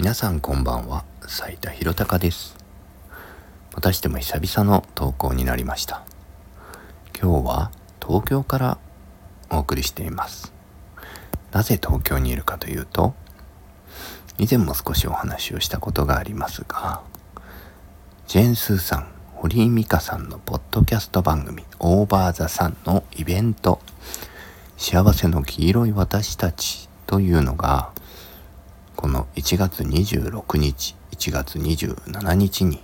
皆さんこんばんは。斉田博隆です。またしても久々の投稿になりました。今日は東京からお送りしています。なぜ東京にいるかというと以前も少しお話をしたことがありますがジェーン・スーさん堀井美香さんのポッドキャスト番組「オーバー・ザ・サン」のイベント「幸せの黄色い私たち」というのがこの1月26日1月27日に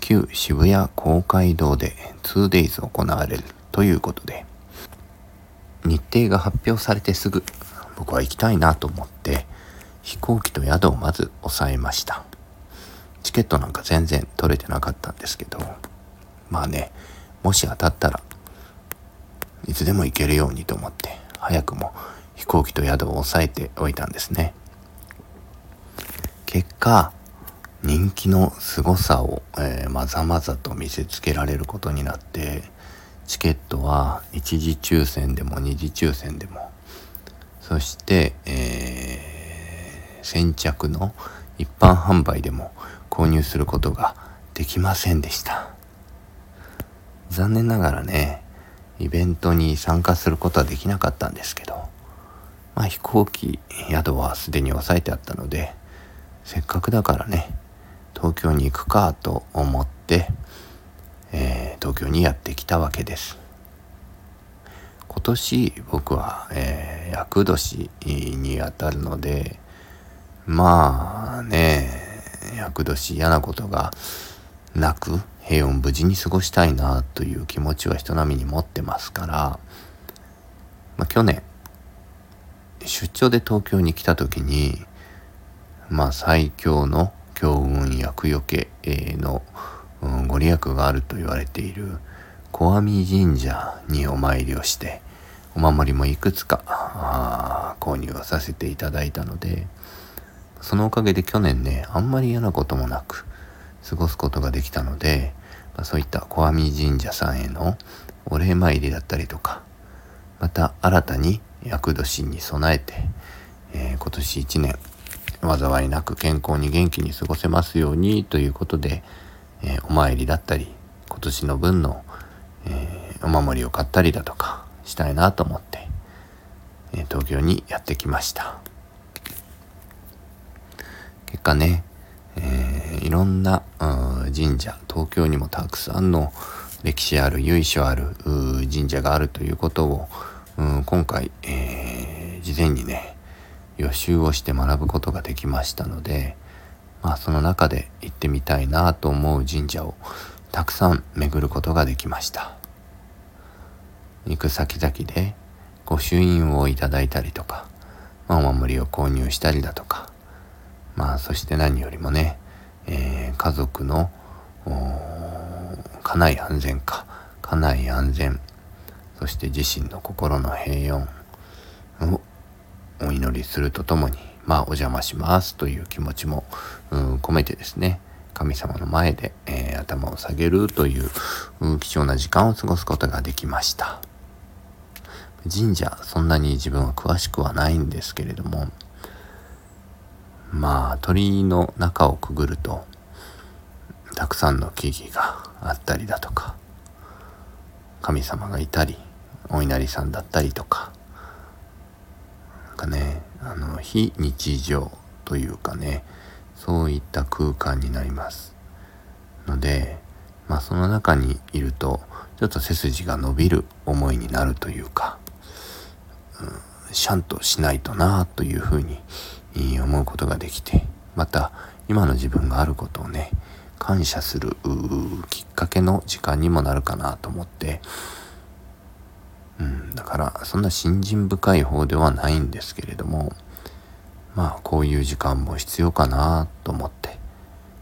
旧渋谷公会堂で 2days 行われるということで日程が発表されてすぐ僕は行きたいなと思って飛行機と宿をまず抑えました。チケットなんか全然取れてなかったんですけどまあねもし当たったらいつでも行けるようにと思って早くも飛行機と宿を抑えておいたんですね。結果人気の凄さを、えー、まざまざと見せつけられることになってチケットは一次抽選でも二次抽選でもそして、えー、先着の一般販売でも購入することができませんでした。残念ながらねイベントに参加することはできなかったんですけどまあ飛行機宿はすでに押さえてあったのでせっかくだからね東京に行くかと思って、えー、東京にやってきたわけです。今年僕は、えー、厄年にあたるのでまあね厄年嫌なことがなく平穏無事に過ごしたいなという気持ちは人並みに持ってますから、まあ、去年出張で東京に来た時にまあ最強の強運厄除けの、うん、ご利益があると言われている小阿弥神社にお参りをしてお守りもいくつか購入をさせていただいたのでそのおかげで去年ねあんまり嫌なこともなく過ごすことができたので、まあ、そういった小阿弥神社さんへのお礼参りだったりとかまた新たに厄年に備えて、えー、今年1年災いなく健康に元気に過ごせますようにということで、えー、お参りだったり今年の分の、えー、お守りを買ったりだとかしたいなと思って、え東京にやってきました。結果ね、えいろんな神社東京にもたくさんの歴史ある由緒ある神社があるということを今回、えー、事前にね予習をして学ぶことができましたので、まあ、その中で行ってみたいなと思う神社をたくさん巡ることができました。行く先々で御朱印をいただいたりとか、まあ、お守りを購入したりだとかまあそして何よりもね、えー、家族の家内安全か家内安全そして自身の心の平穏をお祈りするとともに、まあ、お邪魔しますという気持ちも、うん、込めてですね、神様の前で、えー、頭を下げるという、うん、貴重な時間を過ごすことができました。神社、そんなに自分は詳しくはないんですけれども、まあ、鳥居の中をくぐると、たくさんの木々があったりだとか、神様がいたり、お稲荷さんだったりとか、非日常というかねそういった空間になります。のでまあその中にいるとちょっと背筋が伸びる思いになるというか、うん、シャンとしないとなというふうに思うことができてまた今の自分があることをね感謝するきっかけの時間にもなるかなと思ってうん、だからそんな信心深い方ではないんですけれどもまあこういう時間も必要かなと思って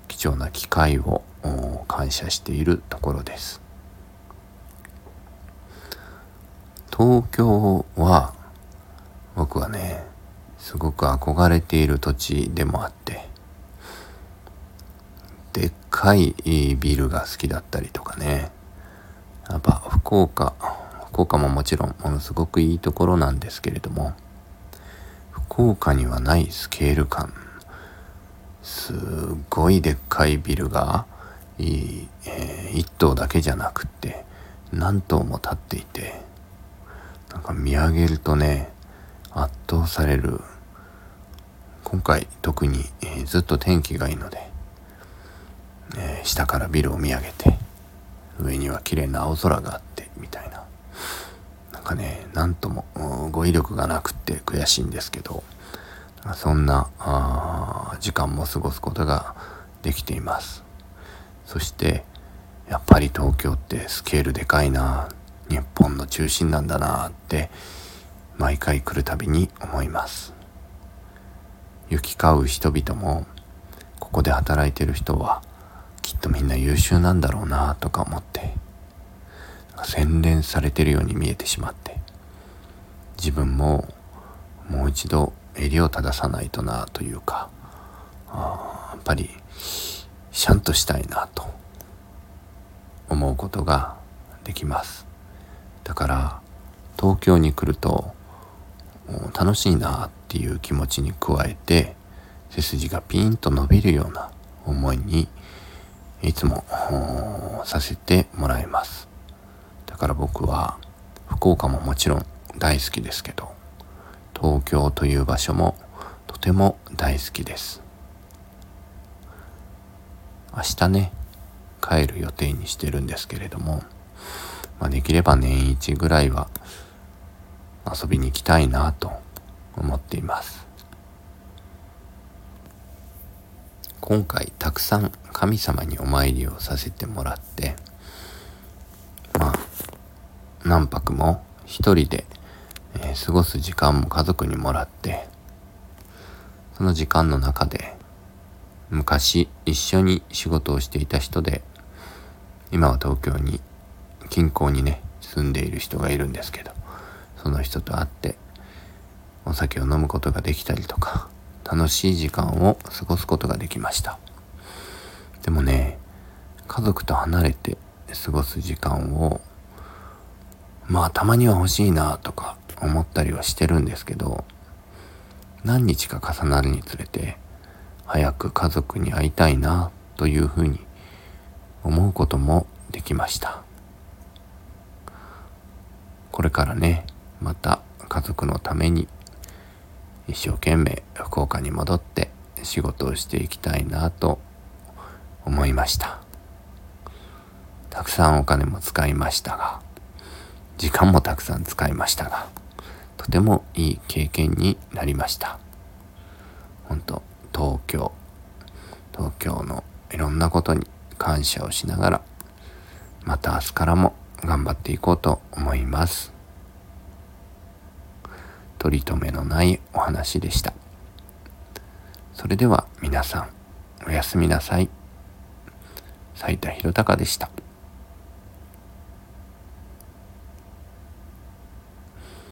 貴重な機会を感謝しているところです。東京は僕はねすごく憧れている土地でもあってでっかいビルが好きだったりとかね。やっぱ福岡福岡ももちろんものすごくいいところなんですけれども福岡にはないスケール感。すっごいでっかいビルがいい、え、1棟だけじゃなくって何棟も建っていてなんか見上げるとね圧倒される。今回特に、ずっと天気がいいので、え、下からビルを見上げて上には綺麗な青空があってみたいな。かね何とも語彙力がなくって悔しいんですけどそんな時間も過ごすことができています。そしてやっぱり東京ってスケールでかいな日本の中心なんだなって毎回来るたびに思います。行き交う人々もここで働いてる人はきっとみんな優秀なんだろうなとか思って洗練されてるように見えてしまって自分ももう一度襟を正さないとなというかあやっぱりシャンとしたいなと思うことができます。だから東京に来ると楽しいなっていう気持ちに加えて背筋がピーンと伸びるような思いにいつもさせてもらいます。から僕は福岡ももちろん大好きですけど東京という場所もとても大好きです。明日ね帰る予定にしてるんですけれども、まあ、できれば年一ぐらいは遊びに行きたいなと思っています。今回たくさん神様にお参りをさせてもらって何泊も一人で、えー、過ごす時間も家族にもらってその時間の中で昔一緒に仕事をしていた人で今は東京に近郊にね住んでいる人がいるんですけどその人と会ってお酒を飲むことができたりとか楽しい時間を過ごすことができました。でもね家族と離れて過ごす時間をまあたまには欲しいなとか思ったりはしてるんですけど何日か重なるにつれて早く家族に会いたいなというふうに思うこともできました。これからねまた家族のために一生懸命福岡に戻って仕事をしていきたいなと思いました。たくさんお金も使いましたが時間もたくさん使いましたがとてもいい経験になりました。本当東京東京のいろんなことに感謝をしながらまた明日からも頑張っていこうと思います。取り留めのないお話でした。それでは皆さんおやすみなさい。斉田博隆でした。